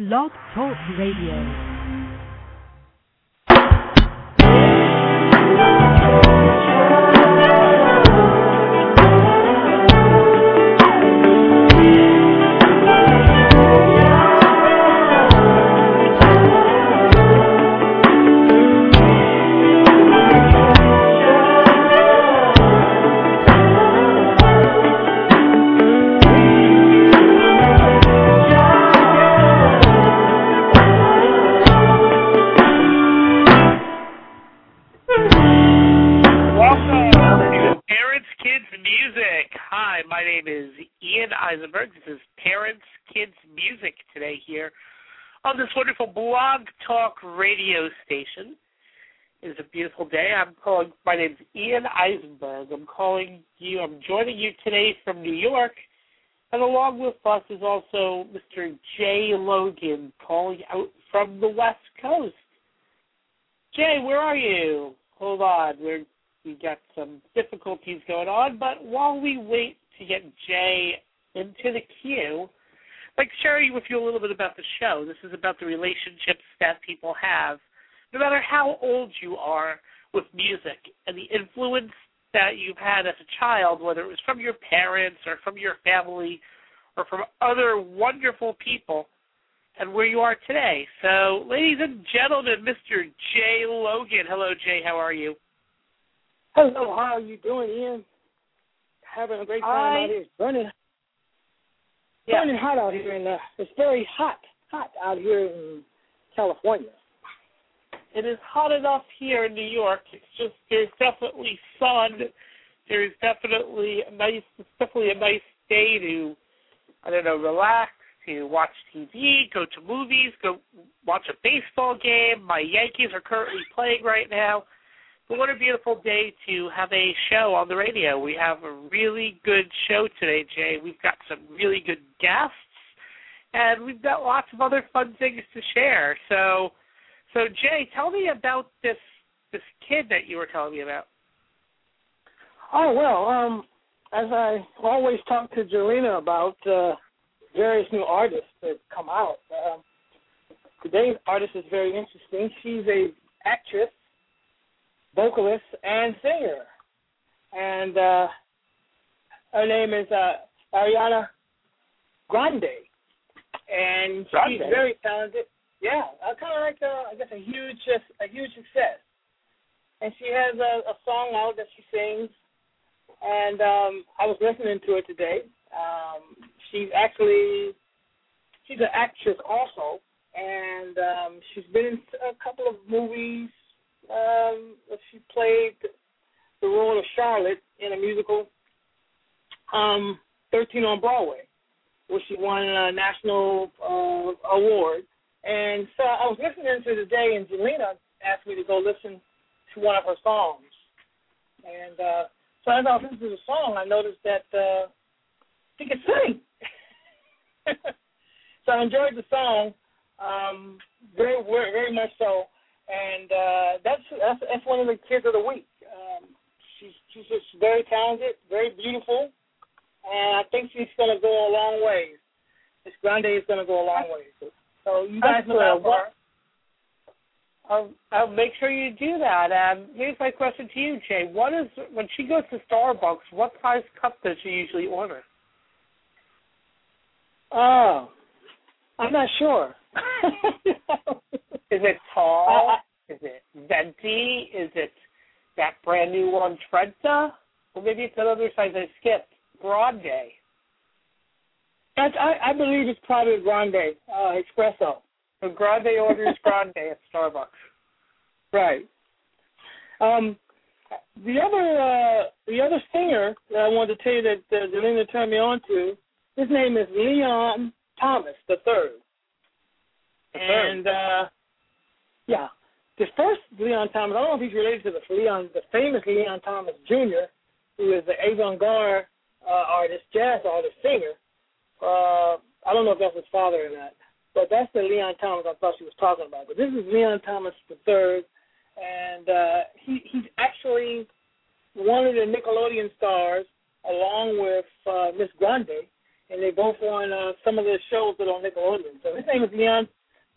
Blog Talk Radio. Talk radio station. It is a beautiful day. I'm calling my name's Ian Eisenberg. I'm calling you I'm joining you today from New York. And along with us is also Mr. Jay Logan calling out from the West Coast. Jay, where are you? Hold on, we're we got some difficulties going on, but while we wait to get Jay into the queue, like to share with you a little bit about the show. This is about the relationships that people have, no matter how old you are with music, and the influence that you've had as a child, whether it was from your parents or from your family or from other wonderful people, and where you are today. So, ladies and gentlemen, Mr. Jay Logan. Hello, Jay. How are you? Hello, how are you doing, Ian? Having a great time I- out here. It's burning, Yeah. burning hot out here, and uh, it's very hot, hot out here in California. It is hot enough here in New York. It's just there's definitely sun. There's definitely a nice. It's definitely a nice day to, I don't know, relax, to watch TV, go to movies, go watch a baseball game. My Yankees are currently playing right now. But what a beautiful day to have a show on the radio. We have a really good show today, Jay. We've got some really good guests, and we've got lots of other fun things to share. So. So Jay, tell me about this this kid that you were telling me about. Oh well, um, as I always talk to Jelena about uh, various new artists that come out. Um, today's artist is very interesting. She's a actress, vocalist, and singer, and uh, her name is uh, Ariana Grande, and she's Grande? very talented. Yeah, uh, kind of like uh, I guess a huge a huge success. And she has a, a song out that she sings, and um, I was listening to it today. Um, she's actually she's an actress also, and um, she's been in a couple of movies. Um, she played the role of Charlotte in a musical, um, Thirteen on Broadway, where she won a national uh, award. And so I was listening to it today, and Jelena asked me to go listen to one of her songs. And uh, so as I was listening to the song, I noticed that uh, she could sing. so I enjoyed the song um, very, very much so. And uh, that's, that's that's one of the kids of the week. Um, she's she's just very talented, very beautiful, and I think she's going to go a long way. Miss Grande is going to go a long way. So you guys know about her. I'll, I'll make sure you do that. And here's my question to you, Jay. What is when she goes to Starbucks? What size cup does she usually order? Oh, I'm not sure. Is it tall? is it venti? Is it that brand new one, Trenta? Or maybe it's another size I skipped, Grande. That's, I, I believe it's probably Grande uh, Espresso. So Grande orders Grande at Starbucks. Right. Um, the other uh, the other singer that I wanted to tell you that uh, Zelina turned me on to, his name is Leon Thomas the third. And uh, yeah, the first Leon Thomas. I don't know if he's related to the Leon, the famous Leon Thomas Jr., who is the avant-garde uh, artist, jazz artist, singer. Uh, I don't know if that's his father or not, but that's the Leon Thomas I thought she was talking about. But this is Leon Thomas the third, and uh, he he's actually one of the Nickelodeon stars, along with uh, Miss Grande, and they both on uh, some of the shows that are on Nickelodeon. So his name is Leon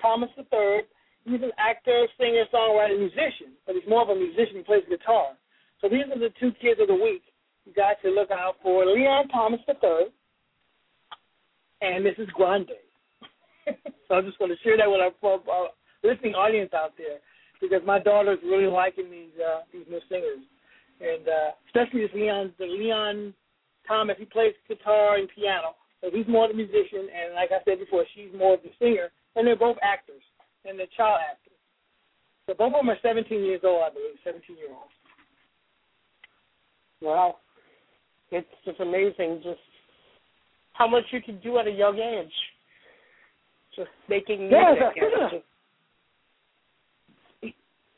Thomas III. He's an actor, singer, songwriter, musician, but he's more of a musician. He plays guitar. So these are the two kids of the week you got to look out for: Leon Thomas III and Mrs. Grande. so I just want to share that with our, our listening audience out there because my daughter's really liking these uh, these new singers, and uh, especially this Leon the Leon Thomas. He plays guitar and piano, so he's more the musician, and like I said before, she's more the singer, and they're both actors and they're child actors. So both of them are 17 years old, I believe, 17 year olds. Wow, it's just amazing, just how much you can do at a young age. Just making music. Yeah, just,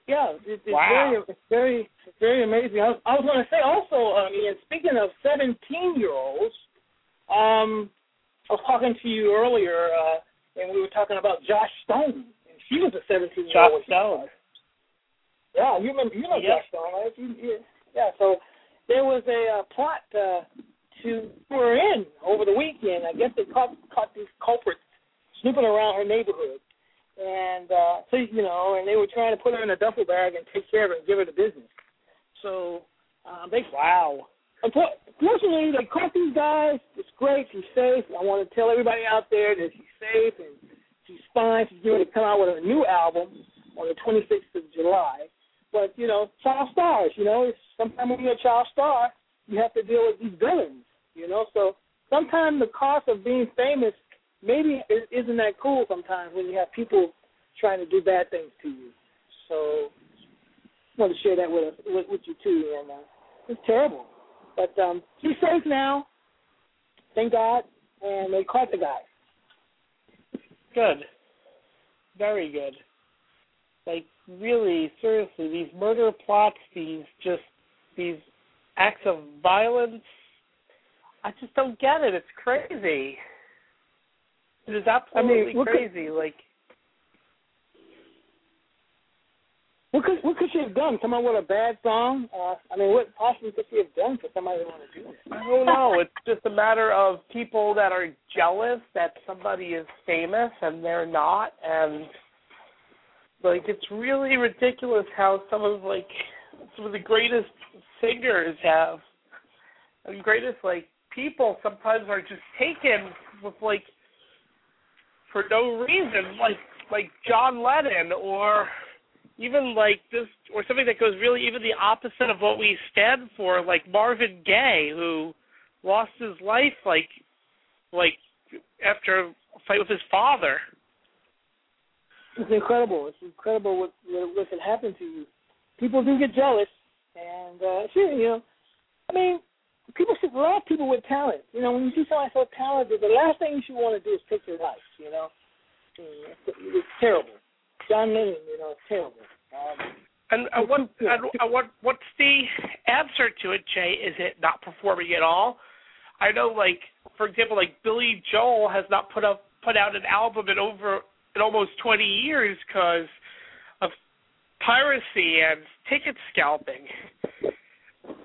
yeah, it, it's wow. very, it's very, it's very amazing. I was, I was going to say also, um, Ian, speaking of 17 year olds, um, I was talking to you earlier, uh, and we were talking about Joss Stone, and she was a 17 year old. Joss Stone. Yeah, you remember, you know yep. Joss Stone, right? You, you, yeah, so there was a uh, plot uh, to were in over the weekend. I guess they caught caught these culprits snooping around her neighborhood, and uh, so you know, and they were trying to put her in a duffel bag and take care of her and give her the business. So um, they wow. Unfortunately, they caught these guys. It's great. She's safe. I want to tell everybody out there that she's safe and she's fine. She's going to come out with a new album on the 26th of July. But you know, child stars. You know, sometimes when you're a child star, you have to deal with these villains. You know, so sometimes the cost of being famous maybe isn't that cool sometimes when you have people trying to do bad things to you. So I want to share that with with, with you too, and uh, it's terrible. But um, she's safe now, thank God, and they caught the guy. Good, very good. Like really, seriously, these murder plots, these just these acts of violence. I just don't get it. It's crazy. It is absolutely I mean, crazy. Like, what could what could she have done? Come up with a bad song? Uh, I mean, what possibly could she have done for somebody to want to do it? I don't know. it's just a matter of people that are jealous that somebody is famous and they're not, and like it's really ridiculous how some of like some of the greatest singers have and greatest like people sometimes are just taken with like for no reason, like like John Lennon or even like this or something that goes really even the opposite of what we stand for, like Marvin Gaye, who lost his life like like after a fight with his father. It's incredible. It's incredible what what can happen to you. People do get jealous, and uh, sure, you know, I mean, people should love people with talent. You know, when you see somebody so talented, the last thing you should want to do is take their life. You know, it's, it's terrible. John Lennon, you know, it's terrible. Um, and uh, what and, uh, what what's the answer to it, Jay? Is it not performing at all? I know, like for example, like Billy Joel has not put up put out an album in over in almost twenty years because of piracy and ticket scalping.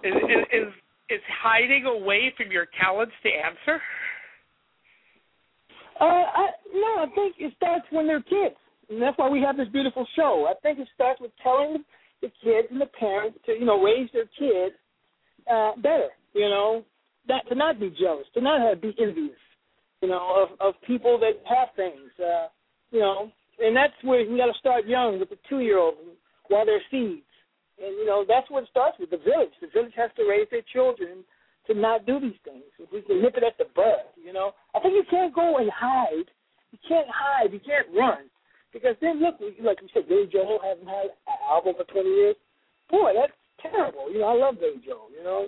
Is, is, is is hiding away from your talents the answer? Uh, I, no, I think it starts when they're kids, and that's why we have this beautiful show. I think it starts with telling the kids and the parents to, you know, raise their kids uh, better. You know, that to not be jealous, to not have be envious. You know, of of people that have things. Uh, you know, and that's where we got to start young with the two year olds while they're seeds. And you know that's what it starts with the village. The village has to raise their children to not do these things. If we can nip it at the bud, you know. I think you can't go and hide. You can't hide. You can't run because then look, like you said, Billy Joel hasn't had an album for 20 years. Boy, that's terrible. You know, I love Billy Joel. You know,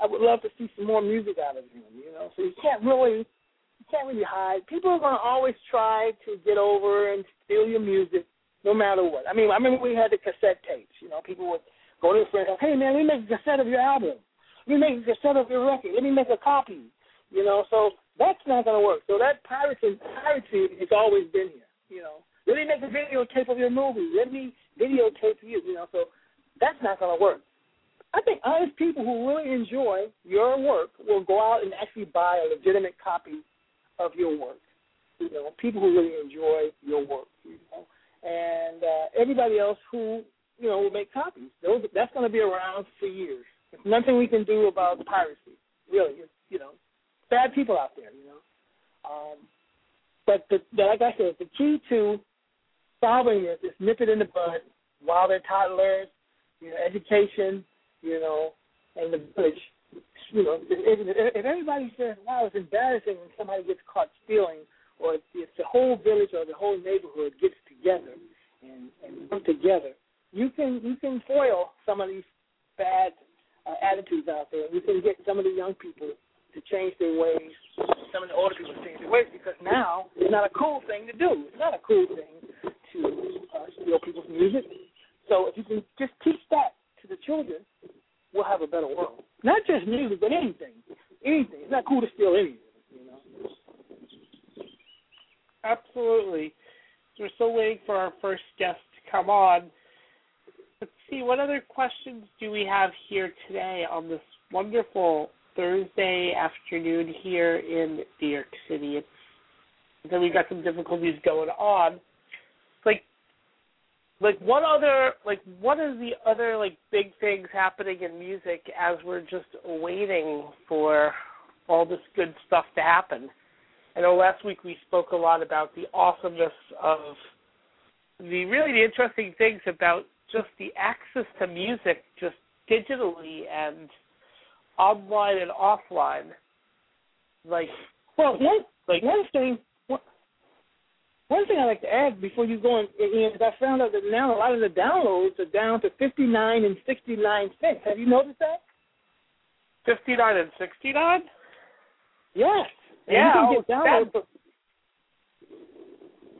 I would love to see some more music out of him. You know, so you can't really, you can't really hide. People are going to always try to get over and steal your music no matter what. I mean, I remember we had the cassette tapes. You know, people would go to their friends, hey man, let me make a cassette of your album. Let me make a cassette of your record. Let me make a copy. You know, so that's not going to work. So that piracy, piracy has always been here. You know, let me make a videotape of your movie. Let me videotape you. You know, so that's not going to work. I think honest people who really enjoy your work will go out and actually buy a legitimate copy of your work. You know, people who really enjoy your work. You know, and uh, everybody else who you know will make copies. Those that's going to be around for years. There's nothing we can do about piracy. Really, it's, you know, bad people out there. You know, um, but the, like I said, the key to solving this is nip it in the bud while they're toddlers. You know, education. You know, and the village you know, if, if, everybody says, "Wow, it's embarrassing," when somebody gets caught stealing, or if, if the whole village or the whole neighborhood gets together and and work together, you can you can foil some of these bad uh, attitudes out there. You can get some of the young people to change their ways. Some of the older people change their ways because now it's not a cool thing to do. It's not a cool thing to uh, steal people's music. So if you can just teach that to the children, we'll have a better world. Not just music, but anything. Anything. It's not cool to steal anything, you know. Absolutely. We're still waiting for our first guest to come on. Let's see, what other questions do we have here today on this wonderful Thursday afternoon here in New York City? It's then we've got some difficulties going on Like, like what other like what is the other like big things happening in music as we're just waiting for all this good stuff to happen i know last week we spoke a lot about the awesomeness of the really the interesting things about just the access to music just digitally and online and offline like well one like one thing one thing I'd like to add before you go in, Ian, is I found out that now a lot of the downloads are down to 59 and 69 cents. Have you noticed that? 59 and 69? Yes. And yeah. You can oh, get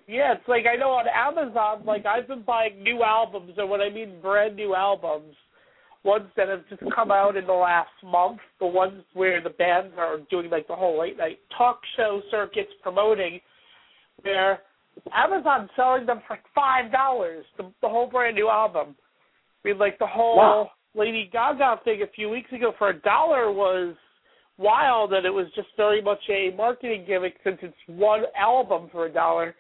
yeah, it's like I know on Amazon, like I've been buying new albums, and when I mean brand new albums, ones that have just come out in the last month, the ones where the bands are doing like the whole late night talk show circuits promoting, where Amazon selling them for five dollars, the, the whole brand new album. I mean, like the whole wow. Lady Gaga thing a few weeks ago for a dollar was wild, and it was just very much a marketing gimmick since it's one album for a dollar.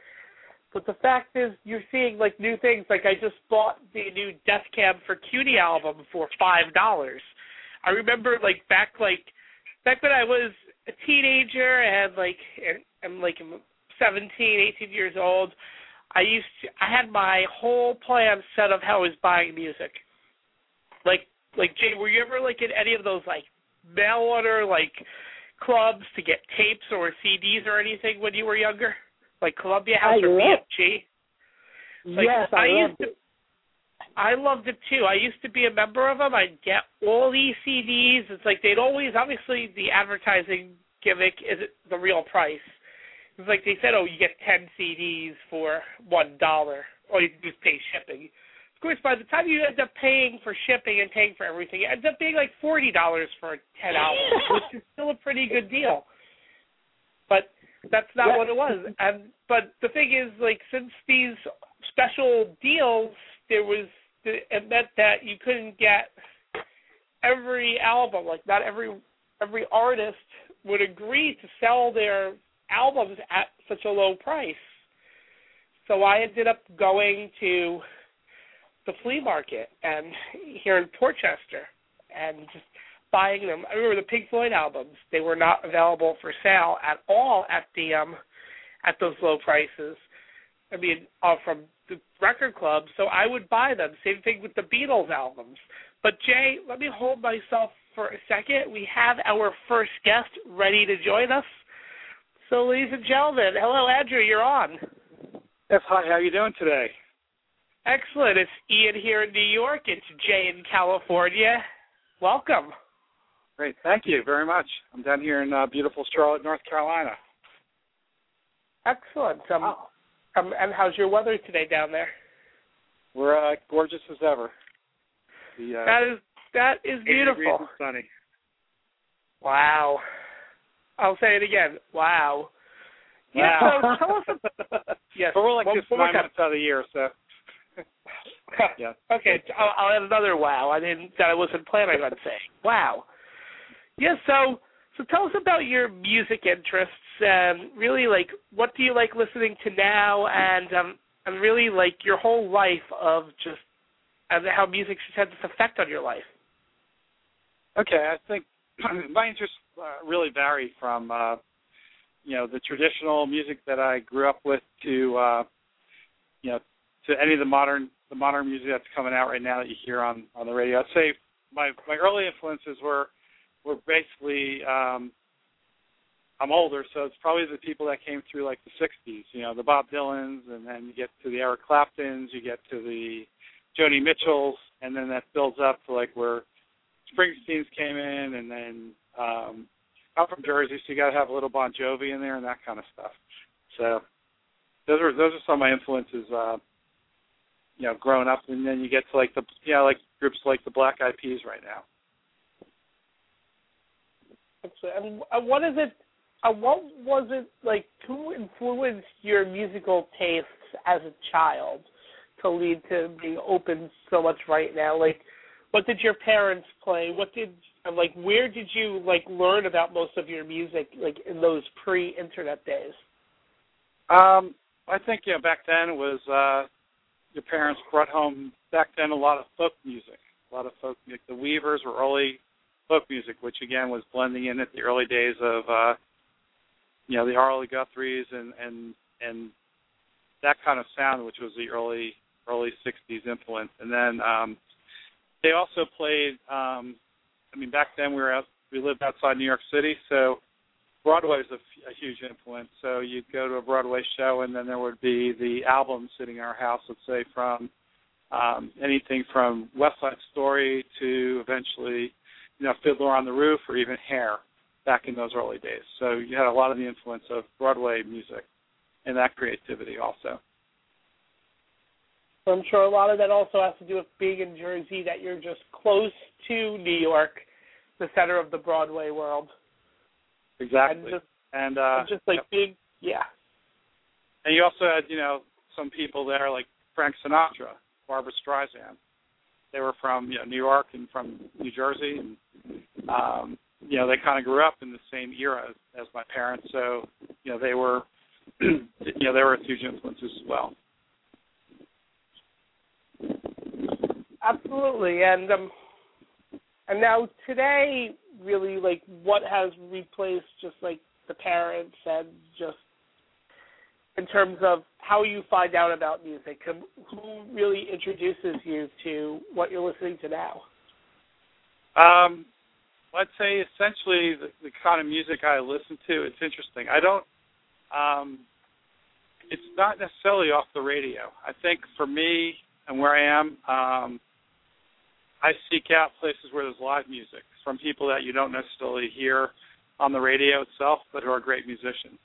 But the fact is, you're seeing like new things. Like I just bought the new Death Cab for Cutie album for five dollars. I remember like back like back when I was a teenager and had like I'm like 17, 18 years old, I used to, I had my whole plan set of how I was buying music. Like like Jay, were you ever like in any of those like mail order like clubs to get tapes or CDs or anything when you were younger? Like Columbia House I or love, BMG? Like, yes, I, I loved used to it. I loved it too. I used to be a member of them. I'd get all these CDs. It's like they'd always, obviously, the advertising gimmick isn't the real price. It's like they said, oh, you get ten CDs for one dollar, or you can just pay shipping. Of course, by the time you end up paying for shipping and paying for everything, it ends up being like forty dollars for ten albums, which is still a pretty good deal. But that's not what it was. And but the thing is, like, since these special deals, there was it meant that you couldn't get every album. Like, not every every artist would agree to sell their albums at such a low price. So I ended up going to the flea market and here in Portchester and just buying them. I remember the Pink Floyd albums; they were not available for sale at all at the um at those low prices. I mean, uh, from the record club. So I would buy them. Same thing with the Beatles albums. But Jay, let me hold myself for a second. We have our first guest ready to join us. So, ladies and gentlemen, hello, Andrew. You're on. Yes, hi. How are you doing today? Excellent. It's Ian here in New York. It's Jay in California. Welcome. Great. Thank you very much. I'm down here in uh, beautiful Charlotte, North Carolina. Excellent. Um, um, and how's your weather today down there? We're uh, gorgeous as ever. The, uh, that is that is beautiful. sunny. Wow. I'll say it again. Wow. Yeah. Wow. So tell us. About, yes. But we're like this one nine months out of the year, so. yeah. Okay. I'll, I'll add another wow. I didn't. That I wasn't planning on saying. Wow. Yeah. So so tell us about your music interests and really like what do you like listening to now, and um, and really like your whole life of just and how music has had this effect on your life. Okay, I think my interests uh, really vary from uh, you know the traditional music that I grew up with to uh, you know to any of the modern the modern music that's coming out right now that you hear on on the radio. I'd say my my early influences were were basically um, I'm older, so it's probably the people that came through like the '60s. You know, the Bob Dylans, and then you get to the Eric Claptons, you get to the Joni Mitchells, and then that builds up to like where Springsteen's came in, and then um, I'm from Jersey, so you got to have a little Bon Jovi in there and that kind of stuff. So those are those are some of my influences. Uh, you know, growing up, and then you get to like the you know, like groups like the Black Eyed Peas right now. And uh, what is it? Uh, what was it like? Who influenced your musical tastes as a child to lead to being open so much right now? Like, what did your parents play? What did like? Where did you like learn about most of your music? Like in those pre-internet days. Um, I think know back then was uh, your parents brought home back then a lot of folk music. A lot of folk music. The Weavers were early folk music, which again was blending in at the early days of uh, you know the Arlo Guthries and and and that kind of sound, which was the early early '60s influence. And then um, they also played. Um, I mean, back then we were out, we lived outside New York City, so Broadway is a, a huge influence. So you'd go to a Broadway show, and then there would be the album sitting in our house. Let's say from um, anything from West Side Story to eventually, you know, Fiddler on the Roof, or even Hair, back in those early days. So you had a lot of the influence of Broadway music and that creativity also. I'm sure a lot of that also has to do with being in Jersey, that you're just close to New York, the center of the Broadway world. Exactly. And just, and uh, just like yep. big, yeah. And you also had, you know, some people there like Frank Sinatra, Barbra Streisand. They were from, you know, New York and from New Jersey, and um, you know, they kind of grew up in the same era as, as my parents. So, you know, they were, you know, they were huge influences as well. Absolutely, and um, and now today, really, like what has replaced just like the parents and just in terms of how you find out about music, who really introduces you to what you're listening to now? Um, I'd say essentially the, the kind of music I listen to. It's interesting. I don't. Um, it's not necessarily off the radio. I think for me and where I am, um, I seek out places where there's live music from people that you don't necessarily hear on the radio itself, but who are great musicians.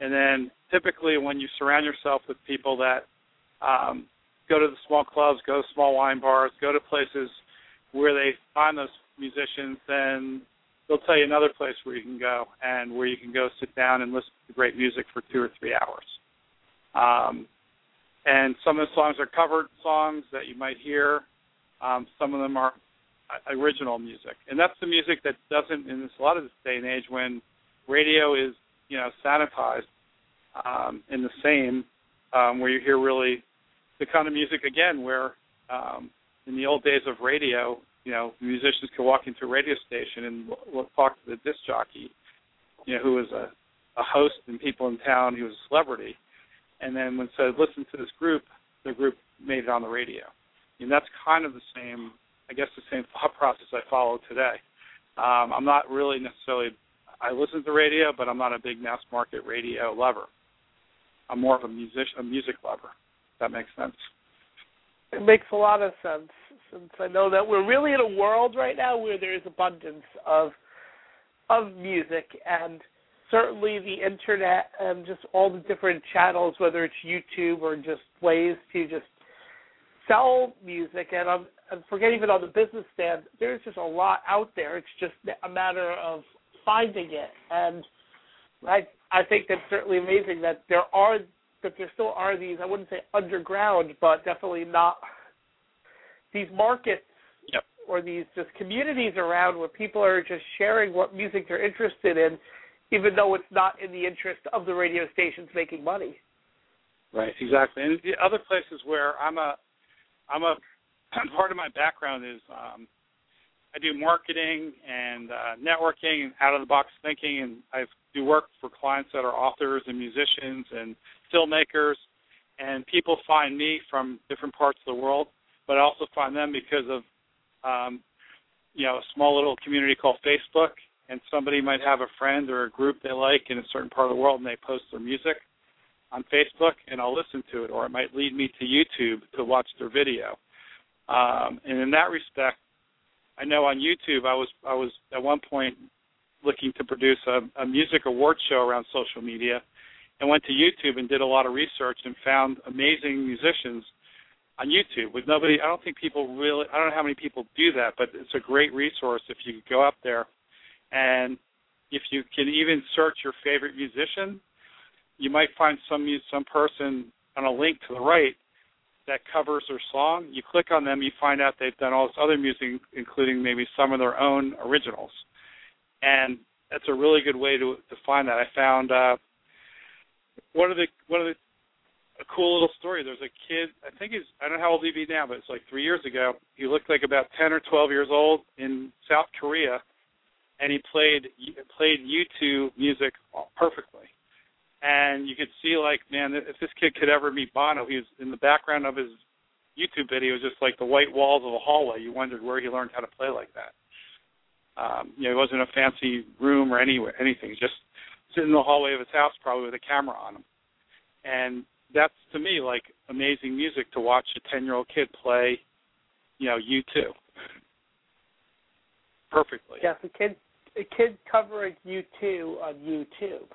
And then typically when you surround yourself with people that um, go to the small clubs, go to small wine bars, go to places where they find those musicians, then they'll tell you another place where you can go and where you can go sit down and listen to great music for two or three hours. Um, and some of the songs are covered songs that you might hear um, some of them are original music, and that's the music that doesn't in this a lot of this day and age when radio is you know sanitized um, in the same um, where you hear really the kind of music again where um, in the old days of radio, you know, musicians could walk into a radio station and talk to the disc jockey, you know, who was a, a host and people in town, he was a celebrity, and then when said listen to this group, the group made it on the radio. And that's kind of the same, I guess, the same thought process I follow today. Um, I'm not really necessarily. I listen to radio, but I'm not a big mass market radio lover. I'm more of a musician, a music lover. That makes sense. It makes a lot of sense since I know that we're really in a world right now where there is abundance of of music and certainly the internet and just all the different channels, whether it's YouTube or just ways to just sell music, and I'm, and forget even on the business stand, there's just a lot out there. It's just a matter of finding it, and I I think that's certainly amazing that there are that there still are these I wouldn't say underground, but definitely not these markets yep. or these just communities around where people are just sharing what music they're interested in even though it's not in the interest of the radio stations making money. Right, exactly. And the other places where I'm a, I'm a part of my background is um, I do marketing and uh, networking and out of the box thinking, and I do work for clients that are authors and musicians and filmmakers. And people find me from different parts of the world, but I also find them because of, um, you know, a small little community called Facebook. And somebody might have a friend or a group they like in a certain part of the world, and they post their music on Facebook, and I'll listen to it, or it might lead me to YouTube to watch their video. Um, and in that respect, I know on YouTube I was I was at one point looking to produce a, a music award show around social media, and went to YouTube and did a lot of research and found amazing musicians on YouTube. With nobody, I don't think people really. I don't know how many people do that, but it's a great resource if you go up there, and if you can even search your favorite musician, you might find some some person on a link to the right that covers their song. You click on them, you find out they've done all this other music, including maybe some of their own originals, and that's a really good way to to find that. I found uh, one of the one of the a cool little story. There's a kid, I think he's I don't know how old he'd be now, but it's like three years ago. He looked like about ten or twelve years old in South Korea, and he played played U2 music perfectly and you could see like, man, if this kid could ever meet Bono, he was in the background of his YouTube video, just like the white walls of a hallway. You wondered where he learned how to play like that. Um, you know, it wasn't a fancy room or anywhere, anything. Just sitting in the hallway of his house, probably with a camera on him. And that's to me like amazing music to watch a ten-year-old kid play, you know, U2 perfectly. Yes, a kid, a kid covering U2 on YouTube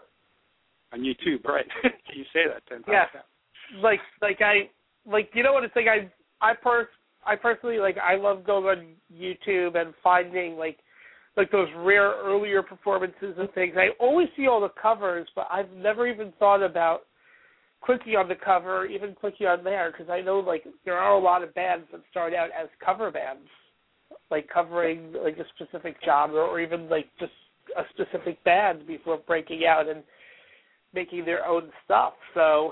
on YouTube, right? you say that ten times. Yeah, like like I like you know what it's like. I I pers I personally like I love going on YouTube and finding like like those rare earlier performances and things. I always see all the covers, but I've never even thought about clicking on the cover, even clicking on there, because I know like there are a lot of bands that start out as cover bands, like covering like a specific genre or even like just a specific band before breaking out and making their own stuff. So,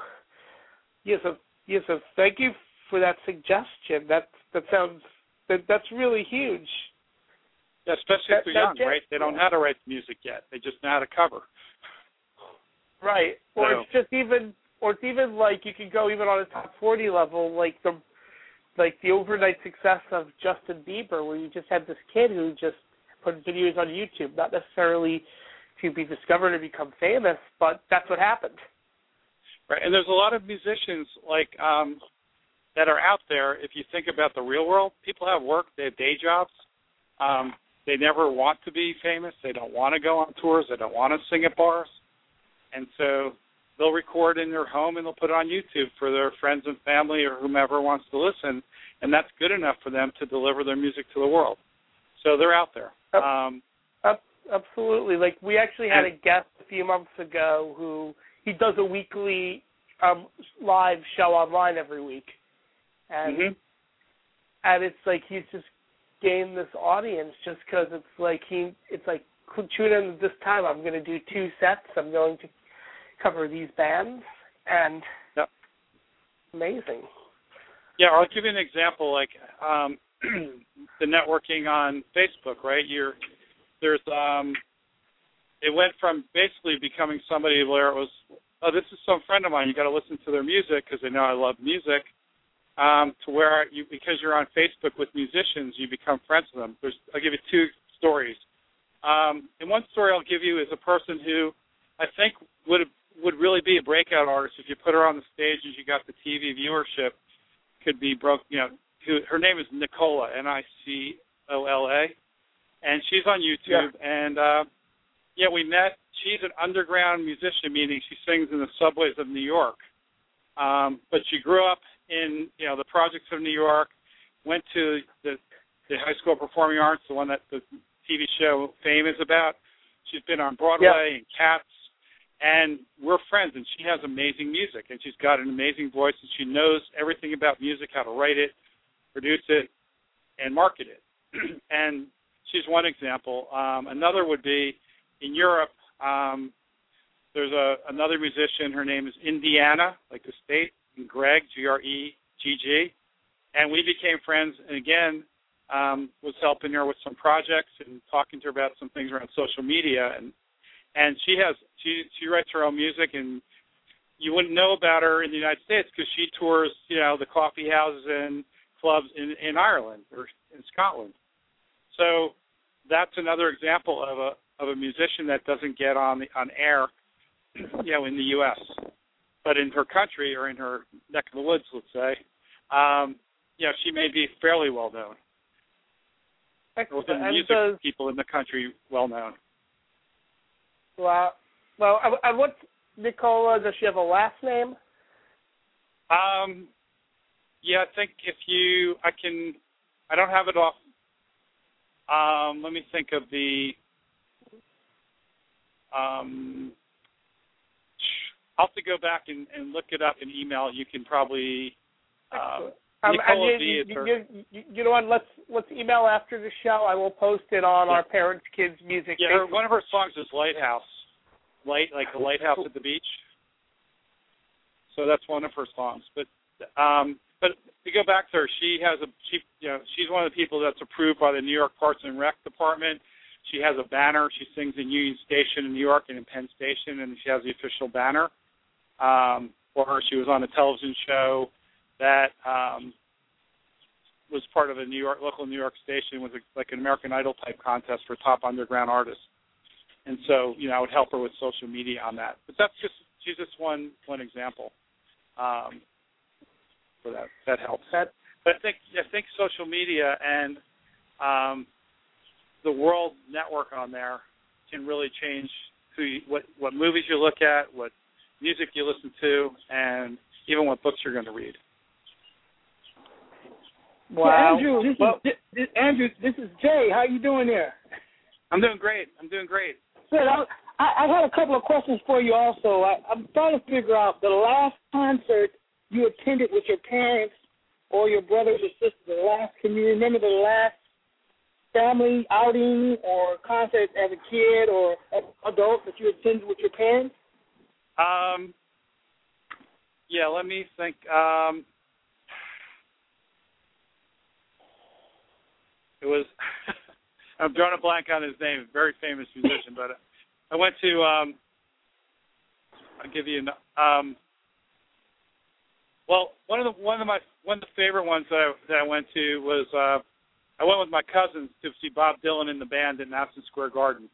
yes, yeah, so, yes, yeah, so thank you for that suggestion. That that sounds that that's really huge. Yeah, especially that, if they're young, right? They don't know how to write music yet. They just know how to cover. Right. Or so. it's just even or it's even like you can go even on a top forty level, like the like the overnight success of Justin Bieber where you just had this kid who just put videos on YouTube, not necessarily to be discovered and become famous, but that's what happened. Right, and there's a lot of musicians like um that are out there. If you think about the real world, people have work, they have day jobs. Um, they never want to be famous. They don't want to go on tours. They don't want to sing at bars, and so they'll record in their home and they'll put it on YouTube for their friends and family or whomever wants to listen, and that's good enough for them to deliver their music to the world. So they're out there. Um, absolutely. Like we actually had a guest a few months ago who he does a weekly um live show online every week, and mm-hmm. and it's like he's just gained this audience just because it's like he it's like tune in this time. I'm going to do two sets. I'm going to cover these bands and yep. amazing. Yeah, I'll give you an example. Like um, the networking on Facebook, right? You're there's um it went from basically becoming somebody where it was oh this is some friend of mine. You got to listen to their music because they know I love music um to where you because you're on Facebook with musicians you become friends with them. There's I'll give you two stories. Um and one story I'll give you is a person who I think would would really be a breakout artist if you put her on the stage and she got the TV viewership could be broke you know who her name is Nicola N I C O L A and she's on YouTube. Yeah. And uh, yeah, we met. She's an underground musician, meaning she sings in the subways of New York. Um, but she grew up in you know the projects of New York. Went to the the High School of Performing Arts, the one that the TV show Fame is about. She's been on Broadway yeah. and Cats, and we're friends. And she has amazing music, and she's got an amazing voice, and she knows everything about music, how to write it, produce it, and market it. and she's one example. Um, another would be in Europe. Um, there's a another musician. Her name is Indiana, like the state, and Gregg, G R E G G, and we became friends. And again, um, was helping her with some projects and talking to her about some things around social media. And and she has she she writes her own music, and you wouldn't know about her in the United States because she tours, you know, the coffee houses and clubs in in Ireland or in Scotland. So that's another example of a of a musician that doesn't get on the on air, you know, in the U.S. But in her country or in her neck of the woods, let's say, um, you know, she may be fairly well known. Within the music does, people in the country, well known. Wow. Well, and what's Nicola? Does she have a last name? Um, yeah, I think if you, I can, I don't have it off. Um, let me think of the. Um, I'll have to go back and, and look it up and email. You can probably. Uh, um, and you, you, you, you, know what? Let's let's email after the show. I will post it on Yeah. our parents' kids music. Yeah, her, one of her songs is Lighthouse. Light, like a lighthouse at the beach. So that's one of her songs. But um, but to go back to her, she has a she you know she's one of the people that's approved by the New York Parks and Rec Department. She has a banner. She sings in Union Station in New York and in Penn Station, and she has the official banner um, for her. She was on a television show that um, was part of a New York local New York station was a, like an American Idol type contest for top underground artists. And so, you know, I would help her with social media on that. But that's just she's just one one example. Um, for that that helps. That- but I think I think social media and um, the world network on there can really change who you, what what movies you look at, what music you listen to, and even what books you're going to read. Wow. Andrew, this Well- is this, this, Andrew. This is Jay. How you doing there? I'm doing great. I'm doing great. Good. I, I, I had a couple of questions for you. Also, I, I'm trying to figure out the last concert you attended with your parents or your brothers or sisters. The last. Can you remember the last family outing or concert as a kid or adult that you attended with your parents? Um, yeah, let me think. Um, it was. I'm drawing a blank on his name. Very famous musician, but I went to. Um, I'll give you. an- Um, well, one of the one of my one of the favorite ones that I, that I went to was uh, I went with my cousins to see Bob Dylan in the band at Madison Square Garden.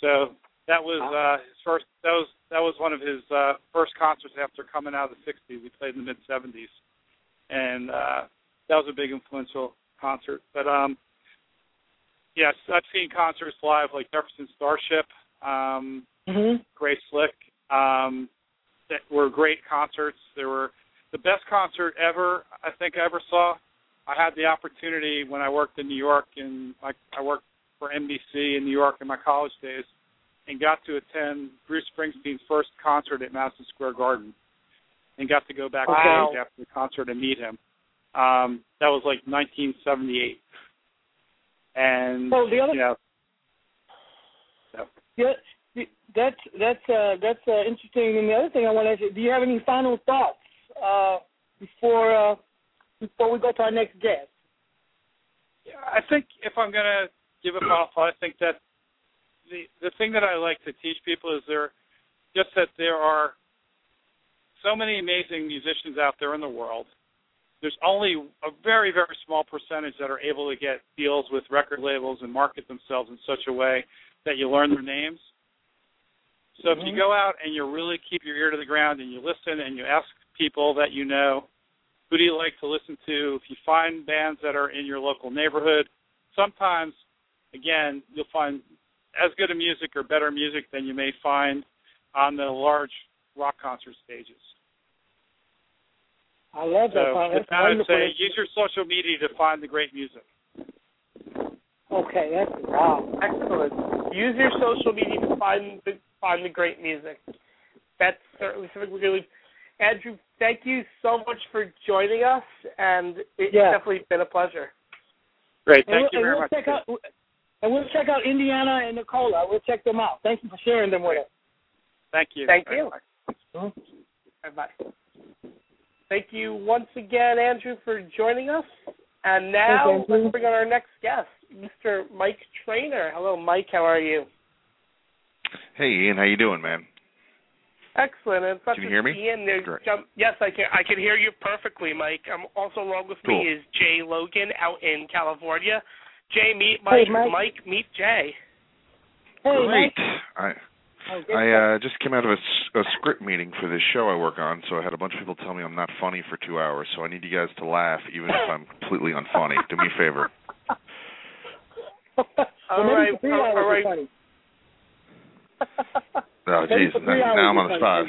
So that was uh, his first. That was that was one of his uh, first concerts after coming out of the '60s. He played in the mid '70s, and uh, that was a big influential concert. But um, yes, I've seen concerts live like Jefferson Starship, um, Mm-hmm. Grace Slick, um, that were great concerts. They were the best concert ever I think I ever saw. I had the opportunity when I worked in New York and I, I worked for NBC in New York in my college days and got to attend Bruce Springsteen's first concert at Madison Square Garden and got to go backstage Wow. after the concert and meet him. Um, that was like 1978. And So the other you know, Yeah, th- that's that's uh, that's uh, interesting. And the other thing I want to ask you: Do you have any final thoughts uh, before uh, before we go to our next guest? Yeah, I think if I'm gonna give a final thought, I think that the the thing that I like to teach people is there just that there are so many amazing musicians out there in the world. There's only a very very small percentage that are able to get deals with record labels and market themselves in such a way that you learn their names. So if you Mhm. go out and you really keep your ear to the ground and you listen and you ask people that you know, who do you like to listen to? If you find bands that are in your local neighborhood, sometimes, again, you'll find as good a music or better music than you may find on the large rock concert stages. I love that. So Paul. with That's that, I'd say use your social media to find the great music. Okay, that's wow. Excellent. Use your social media to find the find the great music. That's certainly something we're going to. Andrew, thank you so much for joining us, and it's Yeah. definitely been a pleasure. Great, And thank we'll- you and very we'll much. Check out, And we'll check out Indiana and Nicola. We'll check them out. Thank you for sharing them with us. Thank you. Thank you. Bye bye. Thank you once again, Andrew, for joining us. And now Thank let's bring on our next guest, Mr. Mike Trainer. Hello, Mike. How are you? Hey Ian, how you doing, man? Excellent. And such Can you as hear me? Ian, there's jump, yes, I can. I can hear you perfectly, Mike. Um, also along with Cool. me is Jay Logan out in California. Jay, meet Mike. Hey, Mike. meet Jay. Hey, Great. Mike. I Oh, I uh, just came out of a, a script meeting for this show I work on, so I had a bunch of people tell me I'm not funny for two hours. So I need you guys to laugh, even if I'm completely unfunny. Do me a favor. well, All maybe right, for three all hours right. Oh, jeez. Now I'm on the spot.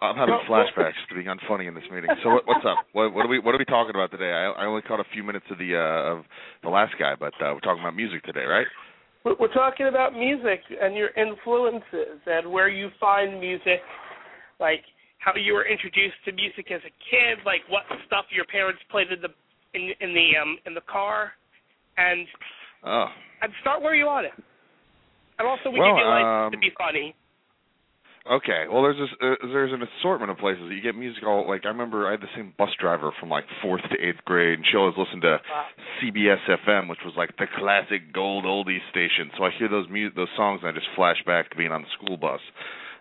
I'm having flashbacks to being unfunny in this meeting. So what, what's up? What, what are we What are we talking about today? I, I only caught a few minutes of the uh, of the last guy, but uh, we're talking about music today, right? We're we're talking about music and your influences and where you find music, like how you were introduced to music as a kid, like what stuff your parents played in the in in the um in the car, and Oh, and start where you want it. And also, we Well, give you license to um, be funny. Okay, well, there's this, uh, there's an assortment of places you get music. All like I remember, I had the same bus driver from like fourth to eighth grade, and she always listened to Wow. CBS FM, which was like the classic gold oldies station. So I hear those mu- those songs, and I just flash back to being on the school bus.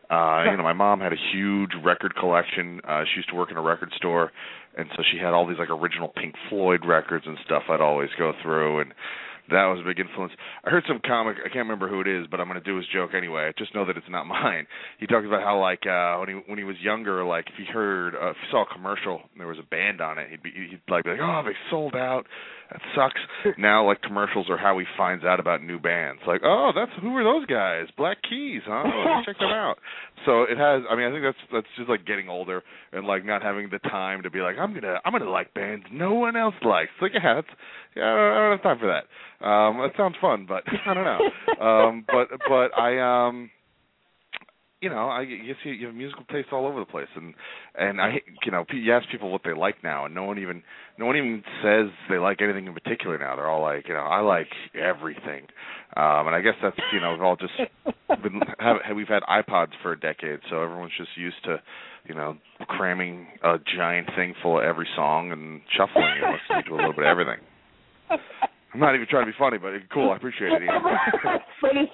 Uh, you know, my mom had a huge record collection. Uh, she used to work in a record store, and so she had all these like original Pink Floyd records and stuff. I'd always go through, and that was a big influence. I heard some comic, I can't remember who it is, but I'm to do his joke anyway. I just know that it's not mine. He talks about how like uh when he when he was younger, like if he heard uh, if he saw a commercial and there was a band on it, he'd be he'd like be like, "Oh, they sold out. That sucks." now like commercials are how he finds out about new bands. Like, "Oh, that's who are those guys? Black Keys, huh? Me check them out." So it has I mean, I think that's that's just like getting older and like not having the time to be like, "I'm going to I'm to like bands no one else likes." Like, yeah, that's yeah, I don't, I don't have time for that. Um, that sounds fun, but I don't know. Um, but but I um, you know, I guess you, you have musical taste all over the place, and and I you know you ask people what they like now, and no one even no one even says they like anything in particular now. They're all like, you know, I like everything, um, and I guess that's you know we've all just been have, we've had iPods for a decade, so everyone's just used to you know cramming a giant thing full of every song and shuffling it, listening to a little bit of everything. I'm not even trying to be funny, but cool. I appreciate it. But it's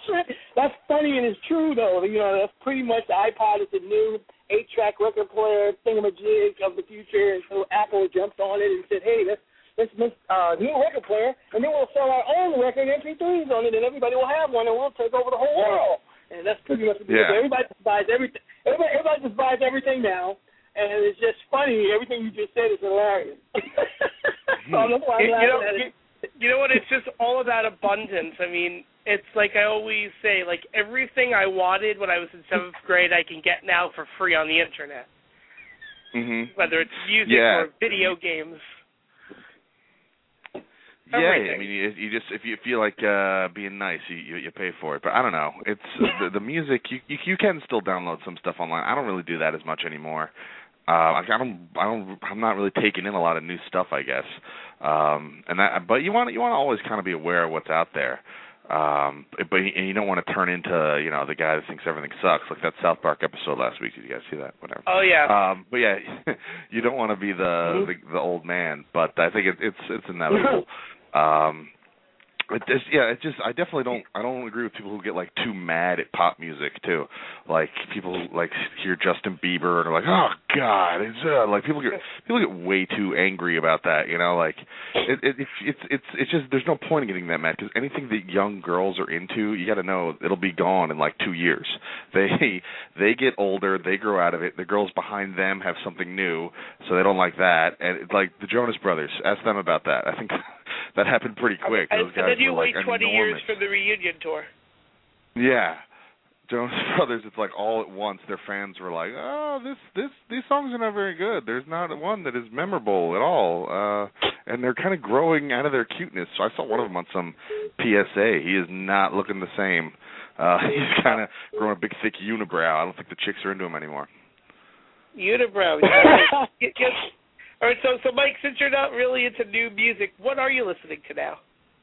that's funny and it's true though. You know, that's pretty much the iPod is the new eight track record player thingamajig of the future and so Apple jumps on it and said, Hey, let's let's make uh new record player and then we'll sell our own record MP threes on it and everybody will have one and we'll take over the whole world. And that's pretty much what is. Yeah. everybody just buys everything everybody everybody just buys everything now and it's just funny. Everything you just said is hilarious. so that's why I'm You, you know, at it. you know what? It's just all about abundance. I mean, it's like I always say, like everything I wanted when I was in seventh grade, I can get now for free on the internet. Mhm. Whether it's music Yeah. or video games. Yeah, Everything. I mean, you, you just if you feel like uh being nice, you, you you pay for it. But I don't know. It's the, the music. You, you you can still download some stuff online. I don't really do that as much anymore. Uh, I don't I don't I'm not really taking in a lot of new stuff. I guess. Um, and that but you want you want to always kind of be aware of what's out there. Um, but and you don't want to turn into you know the guy that thinks everything sucks, like that South Park episode last week. Did you guys see that? Whatever. Oh yeah. Um, but yeah, you don't want to be the, the the old man, but I think it, it's it's inevitable. Um, it yeah, it just I definitely don't I don't agree with people who get like too mad at pop music too. Like people like hear Justin Bieber and are like, oh god, it's uh, like people get people get way too angry about that. You know, like it, it it's it's it's it's just there's no point in getting that mad because anything that young girls are into, you got to know it'll be gone in like two years. They they get older, they grow out of it. The girls behind them have something new, so they don't like that. And it's like the Jonas Brothers, ask them about that. I think that happened pretty quick. and, Those guys and then you were wait like 20 enormous. years for the reunion tour. Yeah. Jonas Brothers, it's like all at once their fans were like, "Oh, this this these songs are not very good. There's not one that is memorable at all." Uh and they're kind of growing out of their cuteness. So I saw one of them on some PSA. He is not looking the same. Uh he's kind of growing a big thick unibrow. I don't think the chicks are into him anymore. Unibrow. Yeah. Get- get- All right, so so Mike, since you're not really into new music, what are you listening to now?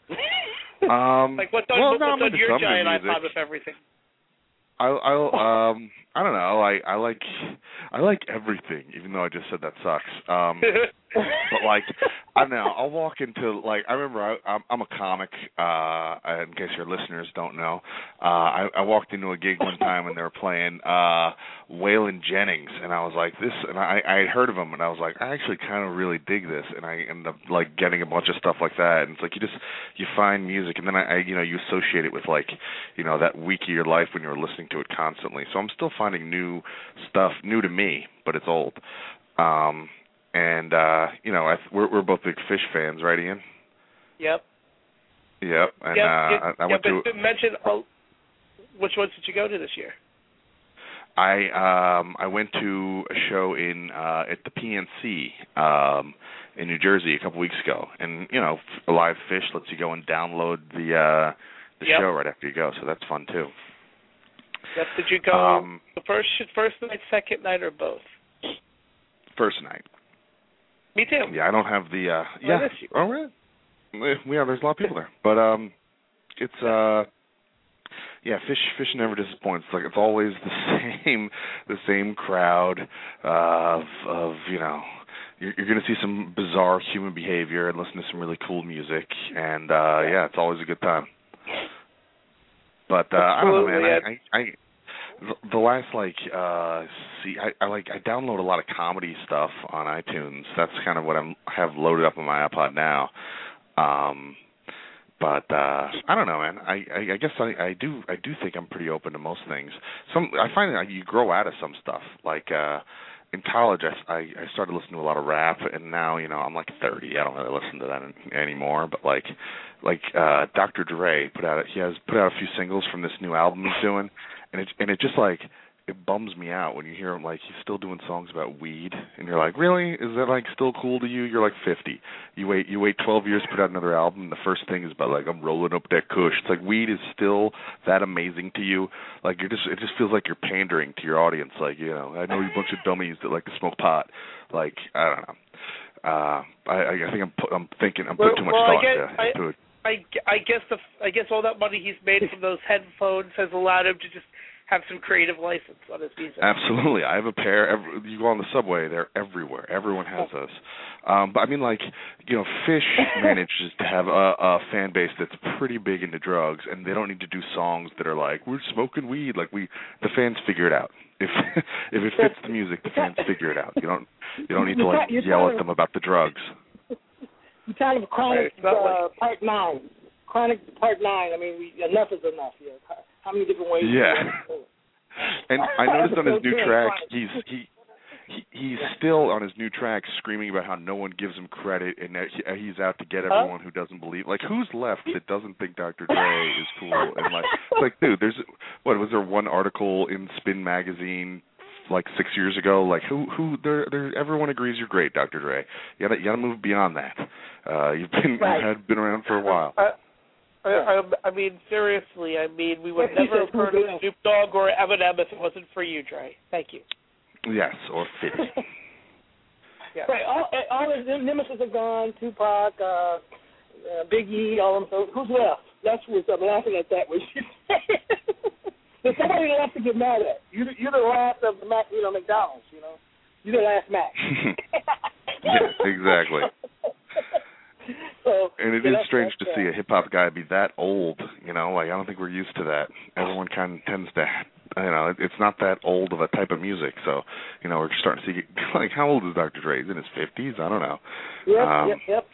Um, Like what's on, well, what's no, I'm on your giant music. iPod with everything? I I um I don't know. I I like I like everything, even though I just said that sucks. Um but like I don't know. I'll walk into like I remember I, I'm I'm a comic. Uh, in case your listeners don't know, uh, I, I walked into a gig one time and they were playing uh, Waylon Jennings, and I was like this, and I I had heard of him, and I was like I actually kind of really dig this, and I ended up like getting a bunch of stuff like that, and it's like you just you find music, and then I, I you know you associate it with like you know that week of your life when you're listening to it constantly. So I'm still finding new stuff, new to me, but it's old. Um, and uh, you know, I, we're we're both big Phish fans, right, Ian? Yep. Yep. And yep. uh, I, I went to but mention oh, which ones did you go to this year? I um I went to a show in uh at the PNC um in New Jersey a couple weeks ago, and you know, live Phish lets you go and download the uh the Yep. show right after you go, so that's fun too. Yep. Did you go Um, the first first night, second night, or both? first night. Me too. Yeah, I don't have the uh yeah. Oh really? Eh, Yeah, there's a lot of people there. But um it's uh yeah, Phish Phish never disappoints. Like it's always the same the same crowd uh of of, you know, you're, you're going to see some bizarre human behavior and listen to some really cool music and uh yeah, it's always a good time. But uh I don't know, man. I, I the- last like uh see I, I like I download a lot of comedy stuff on iTunes. That's kind of what I'm have loaded up on my iPod now. Um but uh I don't know, man. I I, I guess I I do I do think I'm pretty open to most things. Some I find that you grow out of some stuff. Like uh in college I I, I started listening to a lot of rap and now, you know, I'm like 30. I don't really listen to that an- anymore, but like like uh Dr. Dre put out he has put out a few singles from this new album he's doing and it and it just like it bums me out when you hear him like he's still doing songs about weed and you're like really? Is that like still cool to you? You're like 50 you wait you wait 12 years to put out another album and the first thing is about like I'm rolling up that kush. It's like weed is still that amazing to you. Like you're just it just feels like you're pandering to your audience. Like you know I know you bunch of dummies that like to smoke pot. Like I don't know. Uh I I think I'm pu- I'm thinking I'm putting too much Well, well, thought get- into, I- into it. I, I guess the I guess all that money he's made from those headphones has allowed him to just have some creative license on his music. Absolutely, I have a pair. Every, you go on the subway; they're everywhere. Everyone has those. Um, but I mean, like, you know, Phish manages to have a, a fan base that's pretty big into drugs, and they don't need to do songs that are like, "We're smoking weed." Like we, the fans figure it out. If if it fits the music, the fans figure it out. You don't you don't need to like yell at them about the drugs. You tired of Chronic uh, Part Nine? Chronic Part Nine. I mean, we, enough is enough here. How many different ways? Yeah. And I noticed on his new track, he's he. He, he's still on his new track screaming about how no one gives him credit and that he, he's out to get everyone who doesn't believe. Like, who's left that doesn't think Dr. Dre is cool? And like, it's like, dude, there's what was there one article in Spin magazine like six years ago? Like, who who there there everyone agrees you're great, Dr. Dre. You gotta you gotta move beyond that. Uh, you've been Right. you've had been around for a while. I, I, I, I mean, seriously, I mean, we would never have heard who of did. Snoop Dogg or Eminem if it wasn't for you, Dre. Thank you. Yes, or Fifty. Yeah. Right. All, all his nemesis are gone. Tupac, uh, uh, Big E, all of them. So who's left? That's what's I'm laughing at that. What you There's somebody left to get mad at. You, you're the last of the Mac, you know, McDonald's. You know, you're the last Mac. Yes, exactly. So, And it is strange to see uh, a hip hop guy be that old. You know, like I don't think we're used to that. Everyone kind of tends to, you know, it- it's not that old of a type of music. So, you know, we're starting to see like how old is Dr. Dre? He's in his fifties. I don't know. Yep, um, yep, yep.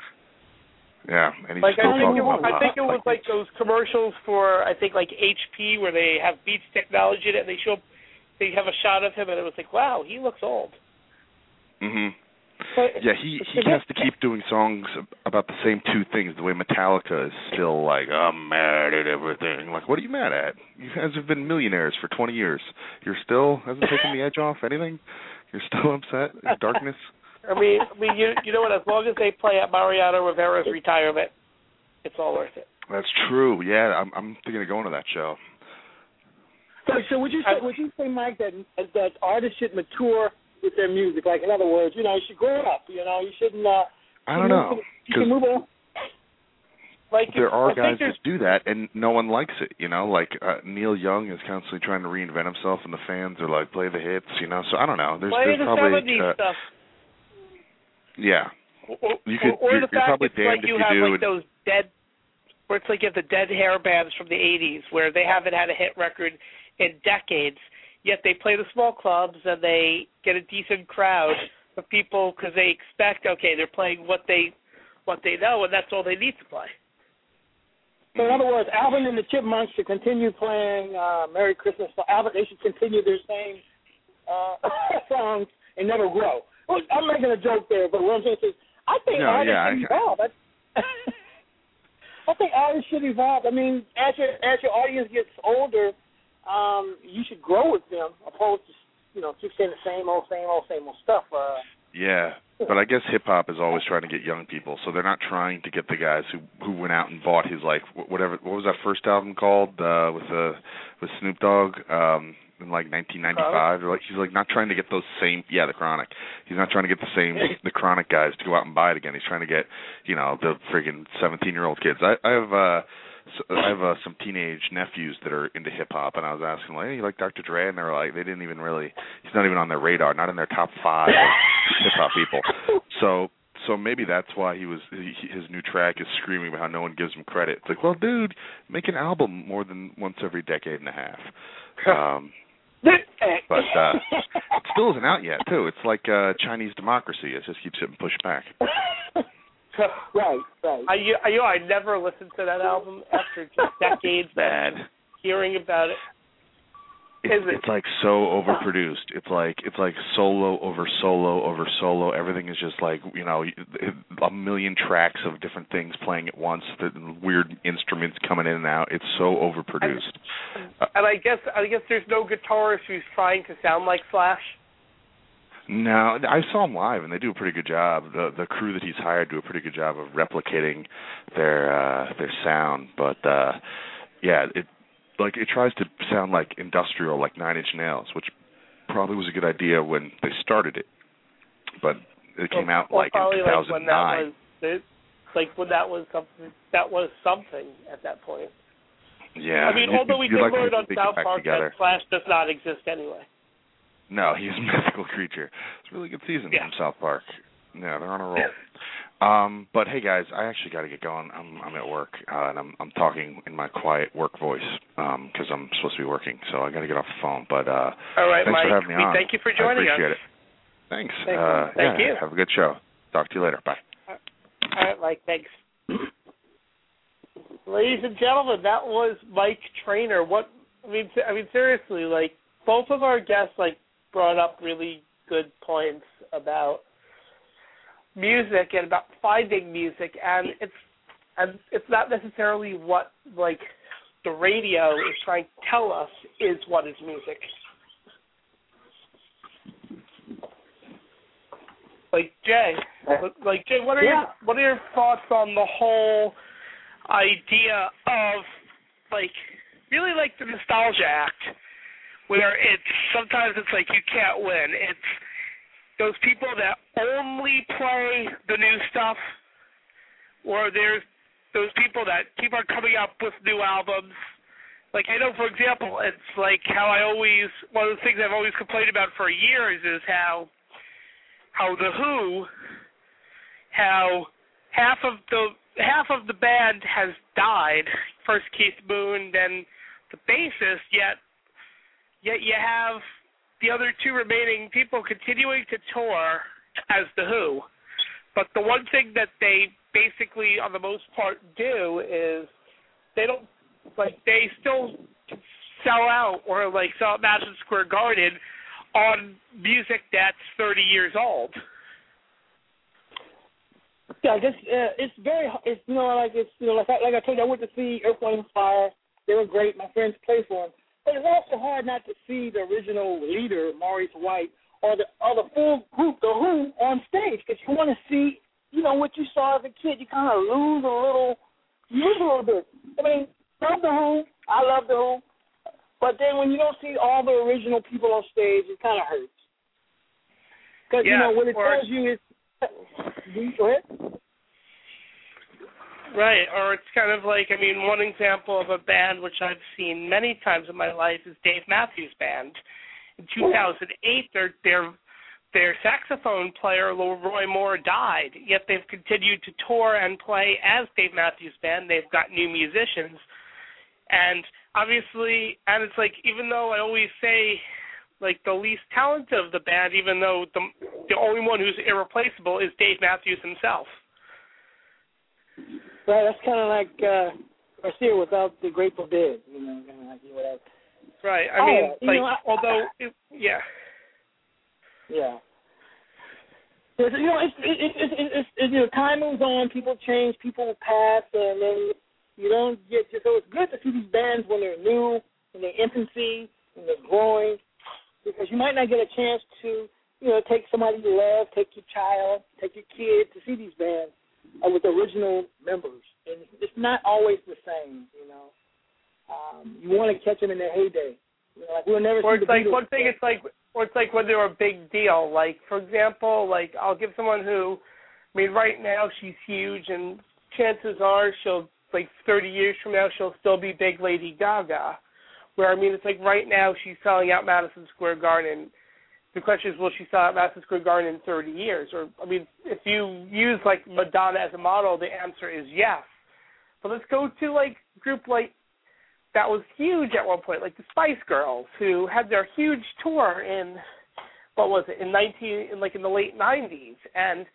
Yeah, and he's Like still I think, talking it was, about I think it was like those commercials for I think like HP where they have Beats technology and they show they have a shot of him and it was like wow he looks old. Mhm. But- Yeah, he he has to keep doing songs about the same two things. The way Metallica is still like, I'm mad at everything. Like, what are you mad at? You guys have been millionaires for 20 years. You're still hasn't taken the edge off anything. You're still upset. Darkness. I mean, I mean, you you know what? As long as they play at Mariano Rivera's retirement, it's all worth it. That's true. Yeah, I'm I'm thinking of going to that show. So, so would you say, would you say, Mike, that that artists should mature with their music? Like, in other words, you know, you should grow up. You know, you shouldn't. Uh, I don't know You should move on. Like there are I guys that do that and no one likes it you know like uh, neil young is constantly trying to reinvent himself and the fans are like play the hits you know so i don't know there's, there's the probably uh, stuff. yeah Or, You could- or you're- the you're fact probably it's like if you you have do like those dead, where it's like you have the dead hair bands from the '80s, where they haven't had a hit record in decades, yet they play the small clubs and they get a decent crowd of people because they expect, okay, they're playing what they what they know, and that's all they need to play. So in other words, Alvin and the Chipmunks should continue playing uh, "Merry Christmas." So Alvin, they should continue their same uh, songs and never grow. I'm making a joke there, but what I'm saying is, I think No, artists yeah, should I- evolve. I, I think artists should evolve. I mean, as your as your audience gets older, um, you should grow with them, opposed to you know keep saying the same old, same old, same old stuff. Uh, Yeah, but I guess hip hop is always trying to get young people, so they're not trying to get the guys who who went out and bought his like whatever what was that first album called uh with uh with Snoop Dogg um in like 1995 like he's like not trying to get those same yeah the Chronic. He's not trying to get the same the Chronic guys to go out and buy it again. He's trying to get you know the friggin 17 year old kids. I I have uh so I have uh, some teenage nephews that are into hip hop, and I was asking, like, hey, you like Dr. Dre? And they were like, they didn't even really, he's not even on their radar, not in their top five hip hop people. So, so maybe that's why he was he, his new track is screaming about how no one gives him credit. It's like, well, dude, make an album more than once every decade and a half. Um, but uh, it still isn't out yet, too. It's like uh, Chinese democracy. It just keeps getting pushed back. right, right. I you, I, you know, I never listened to that album after just decades Bad. of hearing about it. It's, it? it's like so overproduced. It's like it's like solo over solo over solo. Everything is just like you know a million tracks of different things playing at once. The weird instruments coming in and out. It's so overproduced. And I guess I guess there's no guitarist who's trying to sound like Slash. No, I saw them live, and they do a pretty good job. The the crew that he's hired do a pretty good job of replicating their uh their sound. But uh yeah, it like it tries to sound like industrial, like Nine Inch Nails, which probably was a good idea when they started it. But it came out Well, like in probably like when that 2009. was like when that was something that was something at that point. yeah, I mean, although we did like learn on South Park together. that Slash does not exist anyway. No, he's a mythical creature. It's a really good season Yeah. from South Park. Yeah, they're on a roll. Um, but hey guys, I actually got to get going. I'm I'm at work uh, and I'm I'm talking in my quiet work voice um 'cause I'm supposed to be working, so I got to get off the phone. But uh, All right, thanks Mike. for having me on. thank you for joining I appreciate us. it. Thanks. Thank you. uh, Thank yeah, you. Have a good show. Talk to you later. Bye. All right, Mike. Thanks. Ladies and gentlemen, that was Mike Trainer. What I mean, I mean seriously, like both of our guests like brought up really good points about music and about finding music, and it's and it's not necessarily what like the radio is trying to tell us is what is music. Like Jay, like Jay, what are Yeah. your what are your thoughts on the whole idea of like really like the nostalgia act, where it's sometimes it's like you can't win. It's those people that only play the new stuff, or there's those people that keep on coming up with new albums. Like I know, for example, it's like how I always one of the things I've always complained about for years is how how the Who, how half of the half of the band has died. First Keith Moon, then the bassist. Yet, yet you have the other two remaining people continuing to tour as the Who. But the one thing that they basically, on the most part, do is they don't like they still sell out or like sell out Madison Square Garden on music that's 30 years old. Yeah, I guess uh, it's very. It's you know like it's you know like I, like I told you I went to see Earth, Wind, and Fire. They were great. My friends played for them. But it's also hard not to see the original leader, Maurice White, or the or the full group, the Who, on stage because you want to see you know what you saw as a kid. You kind of lose a little, lose a little bit. I mean, love the Who. I love the Who. But then when you don't see all the original people on stage, it kind of hurts. Because you know what it or- tells you is. Go ahead. Right, or it's kind of like I mean, one example of a band which I've seen many times in my life is Dave Matthews Band. In 2008, their their their saxophone player Roy Moore died, yet they've continued to tour and play as Dave Matthews Band. They've got new musicians, and obviously, and it's like even though I always say like the least talented of the band, even though the the only one who's irreplaceable is Dave Matthews himself. Right, that's kind of like uh, Garcia without the Grateful Dead, you know, kind of like whatever. Right. I Oh, mean, like, know, I- although, it, yeah. Yeah. It's, you know, it's it, it, it, it, it's it, you know, time moves on, people change, people pass, and then you don't get. So it's good to see these bands when they're new, in their infancy, when they're growing, because you might not get a chance to, you know, take somebody you love, take your child, take your kid to see these bands uh, with original members, and it's not always the same. You know, um, you want to catch them in their heyday. You know, like we'll never Or it's like Beatles one thing. It's like, or it's like when they're a big deal. Like for example, like I'll give someone who, I mean, right now she's huge, and chances are she'll like 30 years from now she'll still be big Lady Gaga. Where I mean, it's like right now she's selling out Madison Square Garden. The question is, will she sell out Madison Square Garden in 30 years? Or I mean, if you use like Madonna as a model, the answer is yes. But let's go to like group like that was huge at one point, like the Spice Girls, who had their huge tour in what was it in nineteen in like in the late nineties. And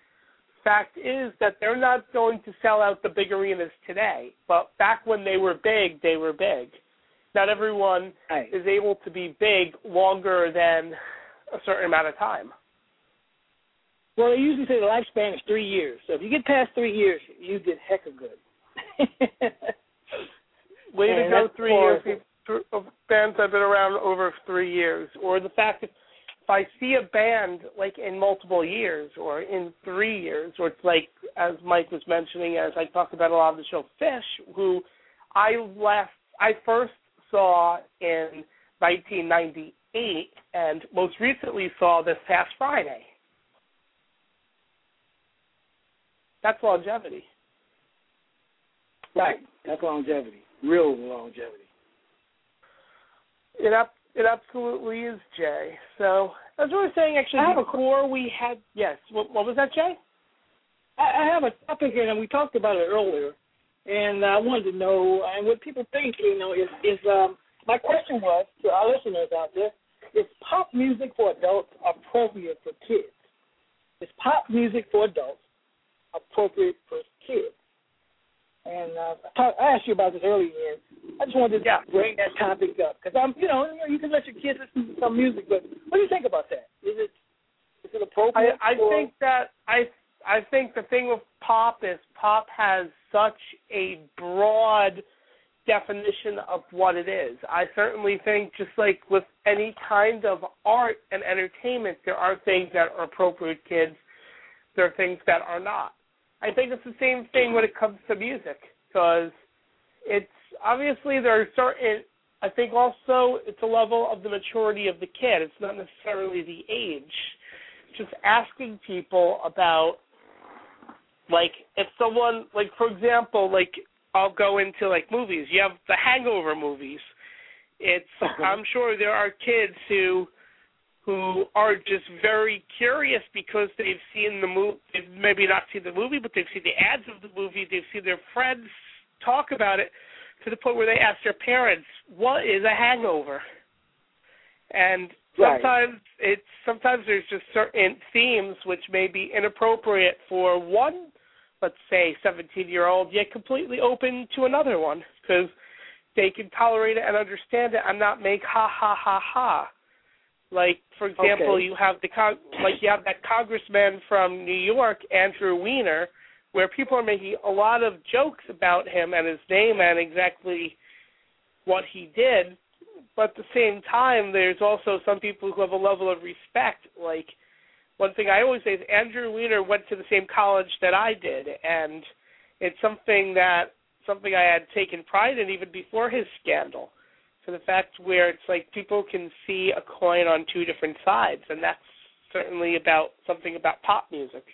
fact is that they're not going to sell out the big arenas today. But back when they were big, they were big. Not everyone Right. is able to be big longer than a certain amount of time. Well, they usually say the lifespan is three years. So if you get past three years, you get heck of good. Way to go, three years. Of Bands have been around over three years. Or the fact that if I see a band like in multiple years or in three years, or it's like as Mike was mentioning, as I talked about a lot of the show, Phish, who I last I first saw in 1998, and most recently saw this past Friday. That's longevity. right. That's longevity. Real longevity. It up it absolutely is, Jay. So as we were saying, actually, I have a before we had yes, what, what was that, Jay? I, I have a topic here, and we talked about it earlier, and I wanted to know, and what people think, you know, is is um, my question was to our listeners out there: Is pop music for adults appropriate for kids? Is pop music for adults appropriate for kids? And uh, I, talk, I asked you about this earlier, I just wanted to Yeah. bring that topic up because I'm, you know, you can let your kids listen to some music, but what do you think about that? Is it is it I appropriate? I for, think that I I think the thing with pop is pop has such a broad definition of what it is. I certainly think just like with any kind of art and entertainment, there are things that are appropriate kids. There are things that are not. I think it's the same thing when it comes to music because it's obviously there are certain. I think also it's a level of the maturity of the kid. It's not necessarily the age. Just asking people about like if someone like for example like I'll go into like movies. You have the Hangover movies. It's I'm sure there are kids who who are just very curious because they've seen the movie. They've maybe not seen the movie, but they've seen the ads of the movie. They've seen their friends talk about it to the point where they ask their parents, "What is a hangover?" And Right. sometimes it's sometimes there's just certain themes which may be inappropriate for one, let's say, 17 year old, yet completely open to another one because they can tolerate it and understand it and not make ha ha ha ha. Like for example, Okay. you have the con- like you have that congressman from New York, Andrew Weiner, where people are making a lot of jokes about him and his name and exactly what he did. But at the same time, there's also some people who have a level of respect. Like one thing I always say is Andrew Weiner went to the same college that I did, and it's something that something I had taken pride in even before his scandal. To the fact where it's like people can see a coin on two different sides, and that's certainly about something about pop music,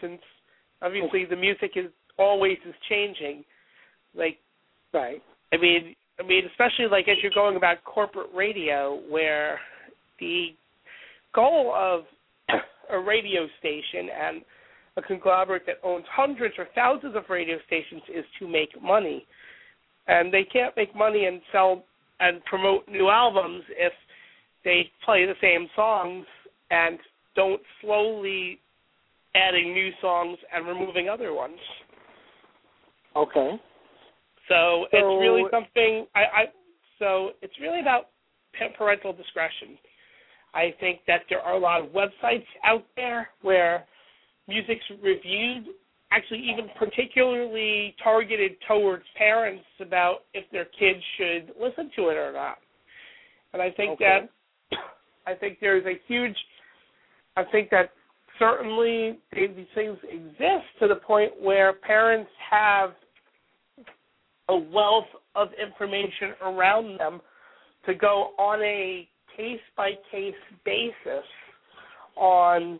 since obviously the music is always is changing. Like, right. I mean, I mean, especially like as you're going about corporate radio, where the goal of a radio station and a conglomerate that owns hundreds or thousands of radio stations is to make money. And they can't make money and sell and promote new albums if they play the same songs and don't slowly adding new songs and removing other ones. Okay. So, So- it's really something I, I so it's really about parental discretion. I think that there are a lot of websites out there where music's reviewed, actually even particularly targeted towards parents about if their kids should listen to it or not. And I think Okay. that I think there's a huge I think that certainly these things exist to the point where parents have a wealth of information around them to go on a case by case basis on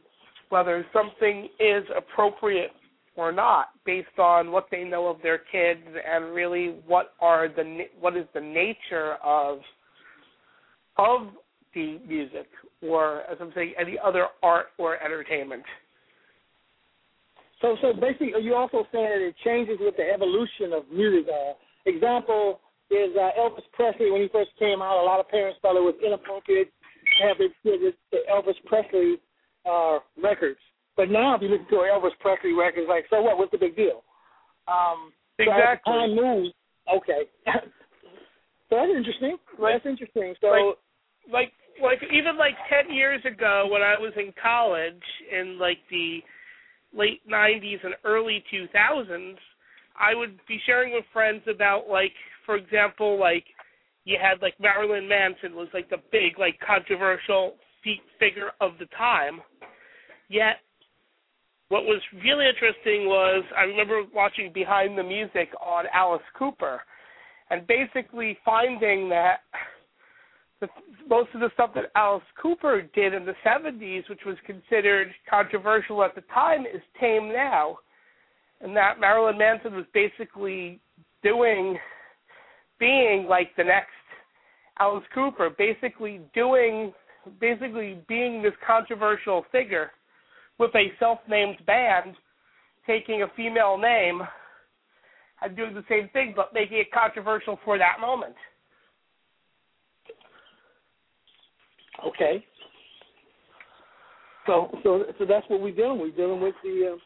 whether something is appropriate or not based on what they know of their kids and really what are the what is the nature of of the music or as I'm saying any other art or entertainment. So, so basically, are you also saying that it changes with the evolution of music? Uh, example is uh, Elvis Presley when he first came out. A lot of parents thought it was inappropriate to have their kids to Elvis Presley uh, records. But now, if you listen to Elvis Presley record, it's like, so what? What's the big deal? Um, so Exactly. time moves, okay. so that's interesting. Like- that's interesting. So, like- like like even like 10 years ago when I was in college in like the late 90s and early 2000s I would be sharing with friends about like for example like you had like Marilyn Manson was like the big like controversial figure of the time yet what was really interesting was I remember watching Behind the Music on Alice Cooper and basically finding that the, most of the stuff that Alice Cooper did in the 70s, which was considered controversial at the time, is tame now. And that Marilyn Manson was basically doing, being like the next Alice Cooper, basically doing, basically being this controversial figure with a self-named band, taking a female name and doing the same thing, but making it controversial for that moment. okay. So, so, so that's what we're dealing. We're dealing with the uh,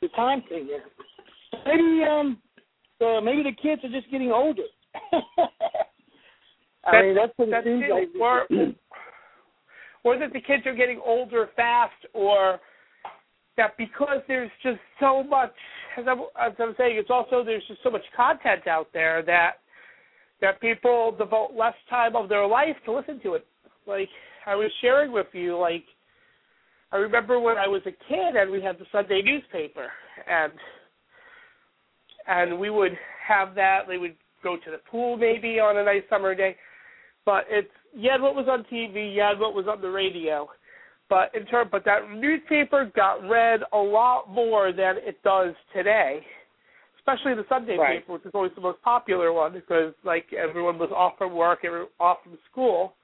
the time thing there. Maybe, um, uh, maybe the kids are just getting older. I mean, that's what it seems like. Or, or that the kids are getting older fast, or that because there's just so much, as I'm, as I'm saying, it's also there's just so much content out there that that people devote less time of their life to listen to it. Like I was sharing with you, like I remember when I was a kid and we had the Sunday newspaper, and and we would have that. They would go to the pool maybe on a nice summer day, but it's you had what was on TV, you had what was on the radio. But in term, but that newspaper got read a lot more than it does today, especially the Sunday Right. paper, which is always the most popular one because like everyone was off from work, everyone off from school.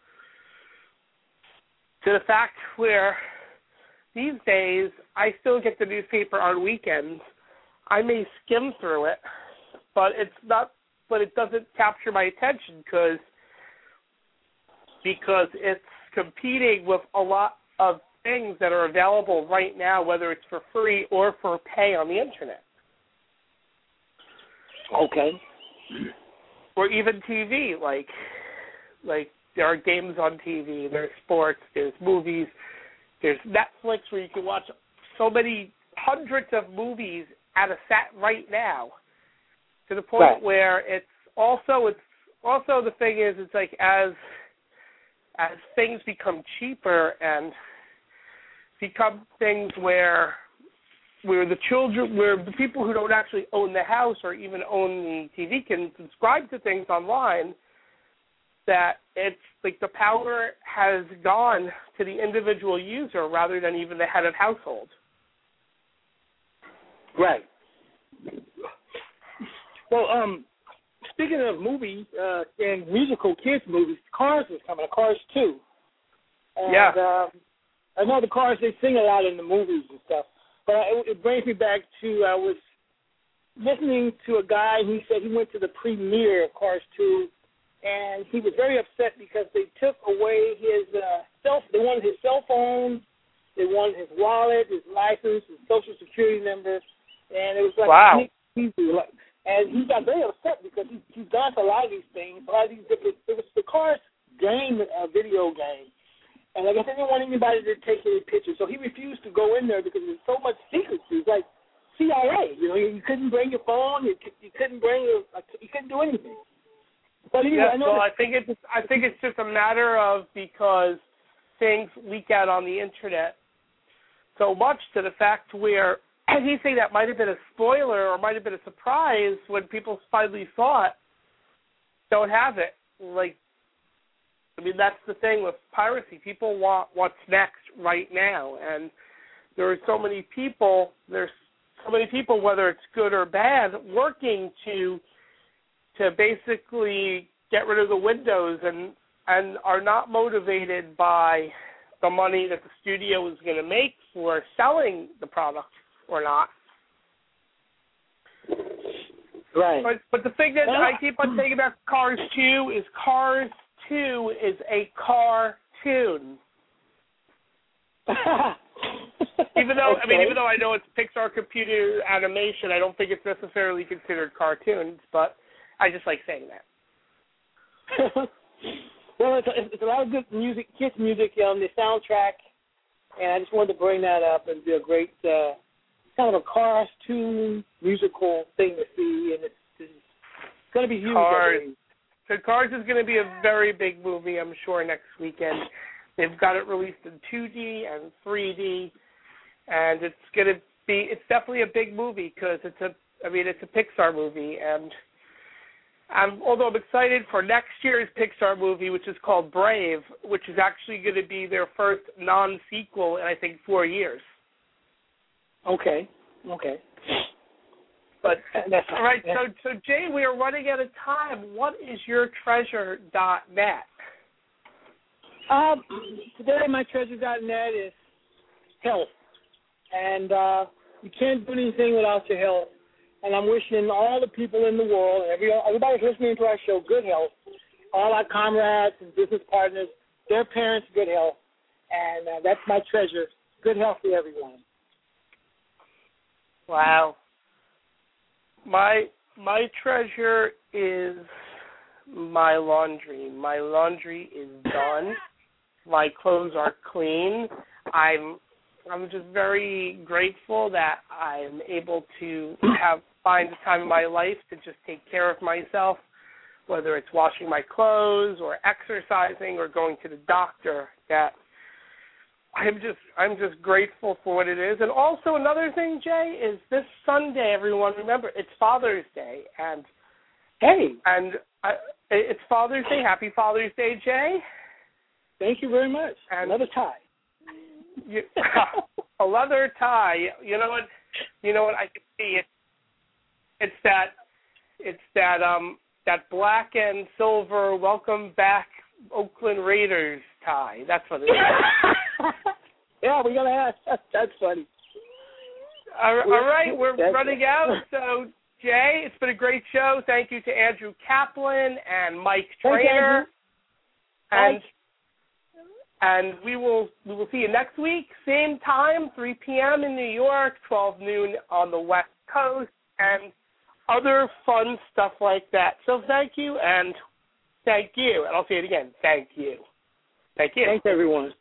To the fact where these days I still get the newspaper on weekends. I may skim through it, but it's not. But it doesn't capture my attention because because it's competing with a lot of things that are available right now, whether it's for free or for pay on the internet okay. or even TV. Like like there are games on TV, there's sports, there's movies, there's Netflix where you can watch so many hundreds of movies at a set right now. To the point Right. where it's also it's also the thing is it's like as as things become cheaper and become things where where the children where the people who don't actually own the house or even own the TV can subscribe to things online that it's like the power has gone to the individual user rather than even the head of household. Right. Well, um, speaking of movies uh, and musical kids movies, Cars is coming. Cars two. And, Yeah. Um, I know the Cars they sing a lot in the movies and stuff, but it, it brings me back to I was listening to a guy. He said he went to the premiere of Cars two, and he was very upset because they took away his uh, cell. They wanted his cell phone. They wanted his wallet, his license, his social security number, and it was like Wow. Like, and he got very upset because he, he's gone to a lot of these things, a lot of these different. It was the Cars game, a video game, and I said, they didn't want anybody to take any pictures, so he refused to go in there because there's so much secrecy. It's like CIA, you know, you couldn't bring your phone, you, you couldn't bring your, you couldn't do anything. But anyway, Yes, I know well, that- I think it's I think it's just a matter of because things leak out on the internet so much to the fact where anything that might have been a spoiler or might have been a surprise when people finally saw it don't have it. Like, I mean, that's the thing with piracy. People want what's next right now, and there are so many people. There's so many people, whether it's good or bad, working to to basically get rid of the windows and and are not motivated by the money that the studio is going to make for selling the product or not. right. But but the thing that I keep on saying about Cars 2 is Cars 2 is a cartoon. Even though I mean, even though I know it's Pixar computer animation, I don't think it's necessarily considered cartoons. But I just like saying that. well, it's a, it's a lot of good music, kids music on the soundtrack, and I just wanted to bring that up and be a great uh, kind of a Cars two musical thing to see, and it's, it's going to be huge. Cars. So Cars is going to be a very big movie, I'm sure, next weekend. They've got it released in 2D and 3D, and it's going to be. It's definitely a big movie because it's a. I mean, it's a Pixar movie, and I'm, although I'm excited for next year's Pixar movie, which is called Brave, which is actually going to be their first non-sequel in I think four years. Okay. Okay. But That's all right, so so Jay, we are running out of time. What is your treasure dot net? Um, today my treasure.net is health, and uh, you can't do anything without your health. And I'm wishing all the people in the world, every everybody listening to our show, good health. All our comrades and business partners, their parents, good health, and uh, that's my treasure. Good health to everyone. Wow. My my treasure is my laundry. My laundry is done. my clothes are clean. I'm I'm just very grateful that I'm able to have find the time in my life to just take care of myself, whether it's washing my clothes or exercising or going to the doctor. That I'm just I'm just grateful for what it is. And also another thing, Jay, is this Sunday. Everyone remember it's Father's Day, and Hey, and I, it's Father's Day. Happy Father's Day, Jay. thank you very much. And- Another tie. You, a leather tie. You know what? You know what? I can see it. It's that. It's that. Um. That black and silver. Welcome back, Oakland Raiders tie. That's what it is. yeah, we gotta ask. That's, that's funny. All right, we're That's- running out. So, Jay, it's been a great show. Thank you to Andrew Kaplan and Mike Trainer. And and we will we will see you next week, same time, 3 p.m. in New York, 12 noon on the West Coast, and other fun stuff like that. So thank you and thank you, and I'll say it again. Thank you. Thank you. Thanks, everyone.